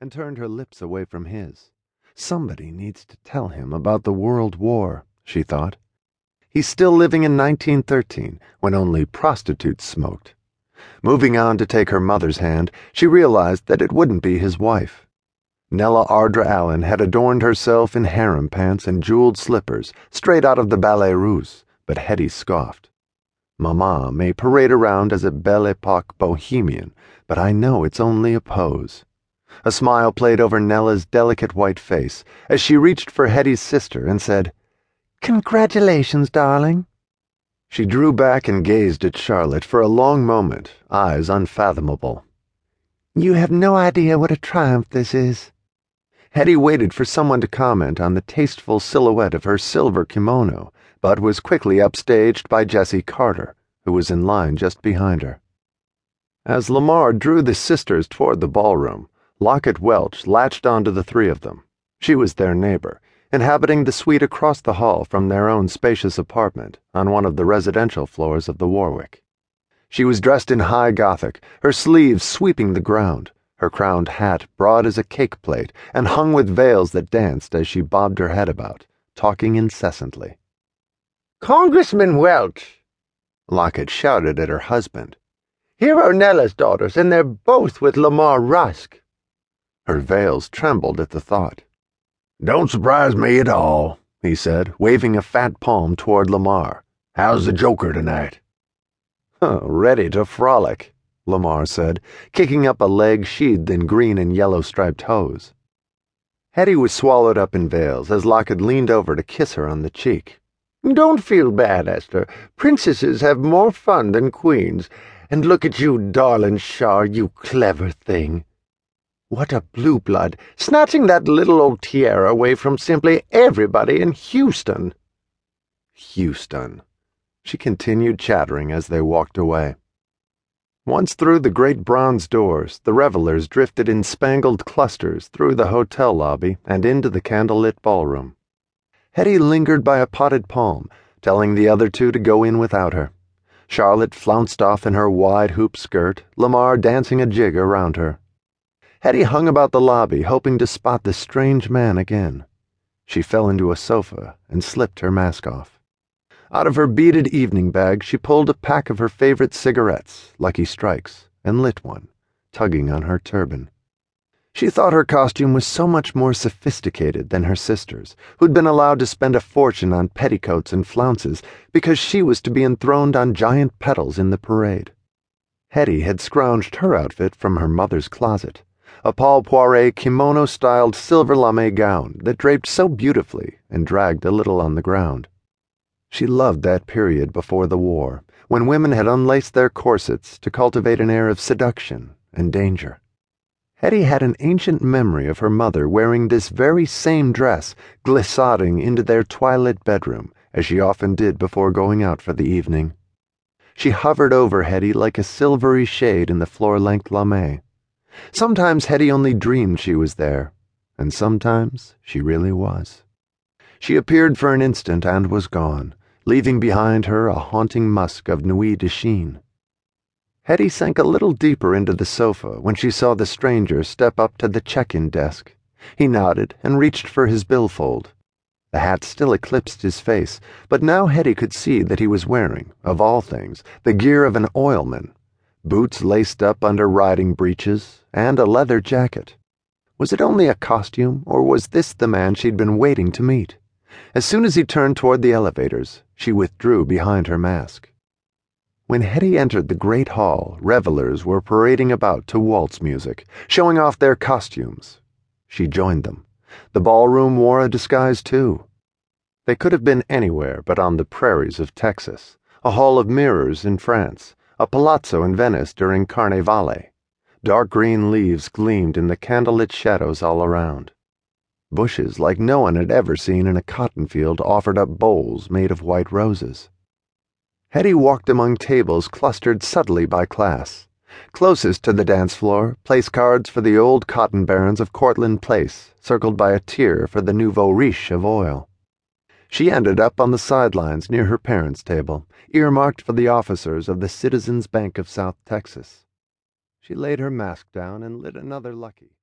and turned her lips away from his. Somebody needs to tell him about the World War, she thought. He's still living in 1913, when only prostitutes smoked. Moving on to take her mother's hand, she realized that it wouldn't be his wife. Nella Ardra Allen had adorned herself in harem pants and jeweled slippers, straight out of the Ballet Russe, but Hetty scoffed. Mama may parade around as a Belle Epoque bohemian, but I know it's only a pose. A smile played over Nella's delicate white face as she reached for Hetty's sister and said, Congratulations, darling. She drew back and gazed at Charlotte for a long moment, eyes unfathomable. You have no idea what a triumph this is. Hetty waited for someone to comment on the tasteful silhouette of her silver kimono, but was quickly upstaged by Jessie Carter, who was in line just behind her. As Lamar drew the sisters toward the ballroom, Lockett Welch latched onto the three of them. She was their neighbor, inhabiting the suite across the hall from their own spacious apartment on one of the residential floors of the Warwick. She was dressed in high Gothic, her sleeves sweeping the ground, her crowned hat broad as a cake plate and hung with veils that danced as she bobbed her head about, talking incessantly. Congressman Welch, Lockett shouted at her husband. Here are Nella's daughters, and they're both with Lamar Rusk. Her veils trembled at the thought. Don't surprise me at all, he said, waving a fat palm toward Lamar. How's the Joker tonight? Huh, ready to frolic, Lamar said, kicking up a leg sheathed in green and yellow striped hose. Hetty was swallowed up in veils as Lockett leaned over to kiss her on the cheek. Don't feel bad, Esther. Princesses have more fun than queens. And look at you, darling Char, you clever thing. What a blue blood, snatching that little old tiara away from simply everybody in Houston. Houston. She continued chattering as they walked away. Once through the great bronze doors, the revelers drifted in spangled clusters through the hotel lobby and into the candlelit ballroom. Hetty lingered by a potted palm, telling the other two to go in without her. Charlotte flounced off in her wide hoop skirt, Lamar dancing a jig around her. Hetty hung about the lobby, hoping to spot the strange man again. She fell into a sofa and slipped her mask off. Out of her beaded evening bag, she pulled a pack of her favorite cigarettes, Lucky Strikes, and lit one, tugging on her turban. She thought her costume was so much more sophisticated than her sister's, who'd been allowed to spend a fortune on petticoats and flounces because she was to be enthroned on giant petals in the parade. Hetty had scrounged her outfit from her mother's closet a Paul Poiret kimono styled silver lame gown that draped so beautifully and dragged a little on the ground. She loved that period before the war, when women had unlaced their corsets to cultivate an air of seduction and danger. Hetty had an ancient memory of her mother wearing this very same dress, glissading into their twilit bedroom, as she often did before going out for the evening. She hovered over Hetty like a silvery shade in the floor length lame. Sometimes Hetty only dreamed she was there, and sometimes she really was. She appeared for an instant and was gone, leaving behind her a haunting musk of Nuit de Chine. Hetty sank a little deeper into the sofa when she saw the stranger step up to the check-in desk. He nodded and reached for his billfold. The hat still eclipsed his face, but now Hetty could see that he was wearing, of all things, the gear of an oilman boots laced up under riding breeches, and a leather jacket. Was it only a costume, or was this the man she'd been waiting to meet? As soon as he turned toward the elevators, she withdrew behind her mask. When Hetty entered the great hall, revelers were parading about to waltz music, showing off their costumes. She joined them. The ballroom wore a disguise, too. They could have been anywhere but on the prairies of Texas, a hall of mirrors in France, a palazzo in Venice during Carnevale. Dark green leaves gleamed in the candlelit shadows all around. Bushes like no one had ever seen in a cotton field offered up bowls made of white roses. Hetty walked among tables clustered subtly by class. Closest to the dance floor, place cards for the old cotton barons of Courtlandt Place, circled by a tier for the nouveau riche of oil. She ended up on the sidelines near her parents' table, earmarked for the officers of the Citizens Bank of South Texas. She laid her mask down and lit another lucky.